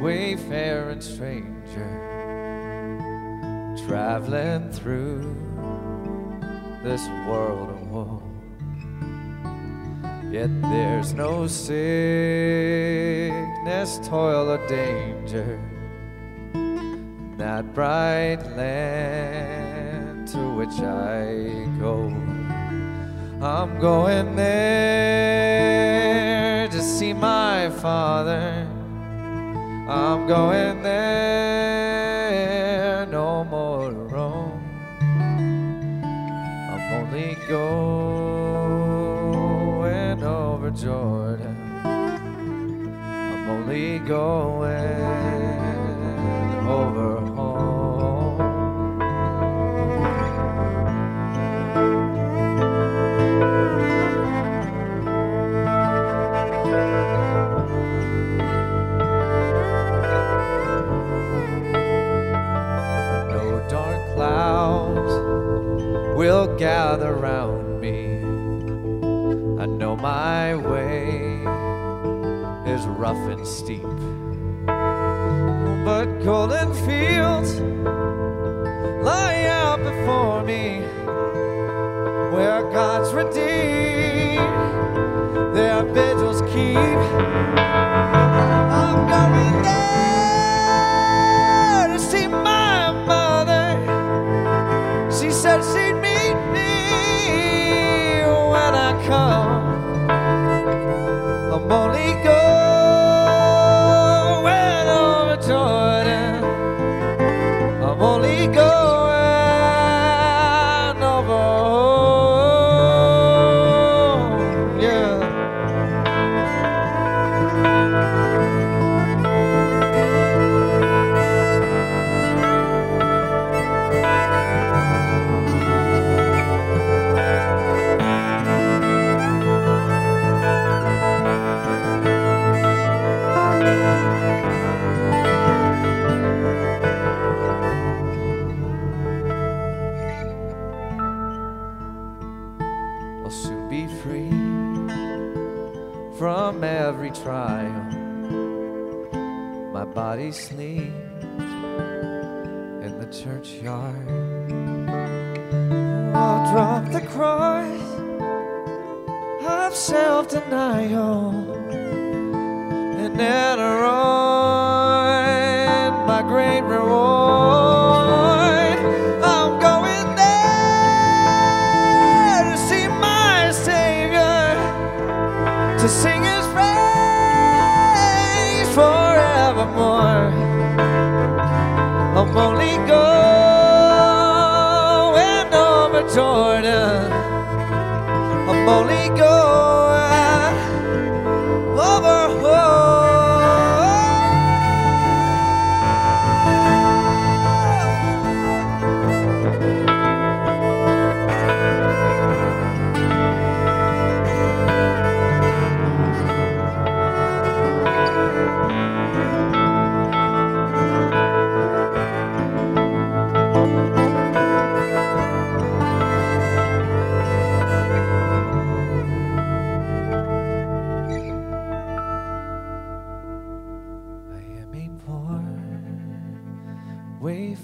wayfaring stranger traveling through this world of woe. Yet there's no sickness, toil, or danger in that bright land to which I go. I'm going there to see my father. I'm going there, no more roam. I'm only going over Jordan. I'm only going over home. Will gather round me. I know my way is rough and steep, but golden fields lie out before me where God's redeemed I'm from every trial. My body sleeps in the churchyard. I'll drop the cross of self denial and enter on my great to sing His praise forevermore. I'm only going over Jordan. I'm only going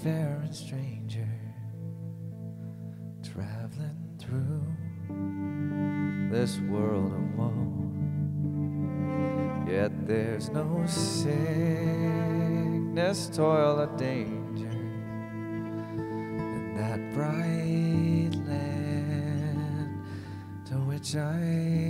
wayfaring stranger traveling through this world of woe. Yet there's no sickness, toil, or danger in that bright land to which I